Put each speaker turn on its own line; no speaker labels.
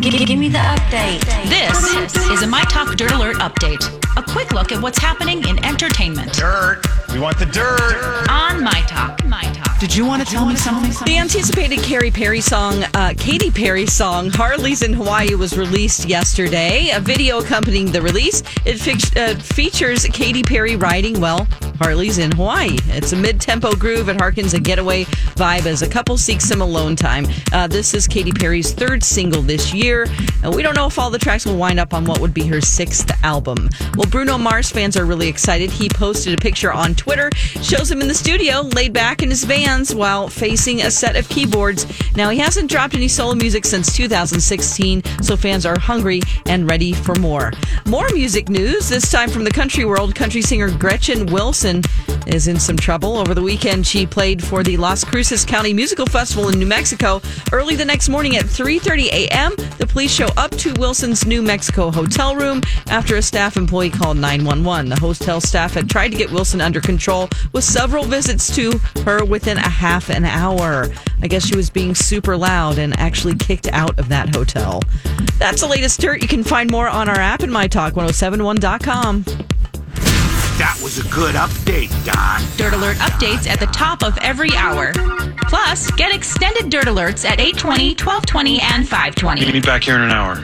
Give, give me the update.
This is a My Talk Dirt Alert update. A quick look at what's happening in entertainment
Dirt. We want the dirt.
on My Talk. My Talk.
Did you want to tell me something?
The anticipated Katy Perry song, uh, Katy Perry song, Harleys in Hawaii, was released yesterday. A video accompanying the release. It fix- uh, features Katy Perry riding, well, Harleys in Hawaii. It's a mid tempo groove. It harkens a getaway vibe as a couple seeks some alone time. Uh, this is Katy Perry's third single this year. And we don't know if all the tracks will wind up on what would be her sixth album. Well, Bruno Mars fans are really excited. He posted a picture on Twitter, shows him in the studio, laid back in his vans while facing a set of keyboards. Now, he hasn't dropped any solo music since 2016, so fans are hungry and ready for more. More music news, this time from the country world. Country singer Gretchen Wilson is in some trouble. Over the weekend, she played for the Las Cruces County Musical Festival in New Mexico. Early the next morning at 3:30 a.m., the police show up to Wilson's New Mexico hotel room after a staff employee called 911. The hotel staff had tried to get Wilson under control with several visits to her within a half an hour. I guess she was being super loud and actually kicked out of that hotel. That's the latest dirt. You can find more on our app and mytalk1071.com.
That was a good update, Don.
Dirt Alert updates at the top of every hour. Plus, get extended Dirt Alerts at 820, 1220, and 520.
Meet me back here in an hour.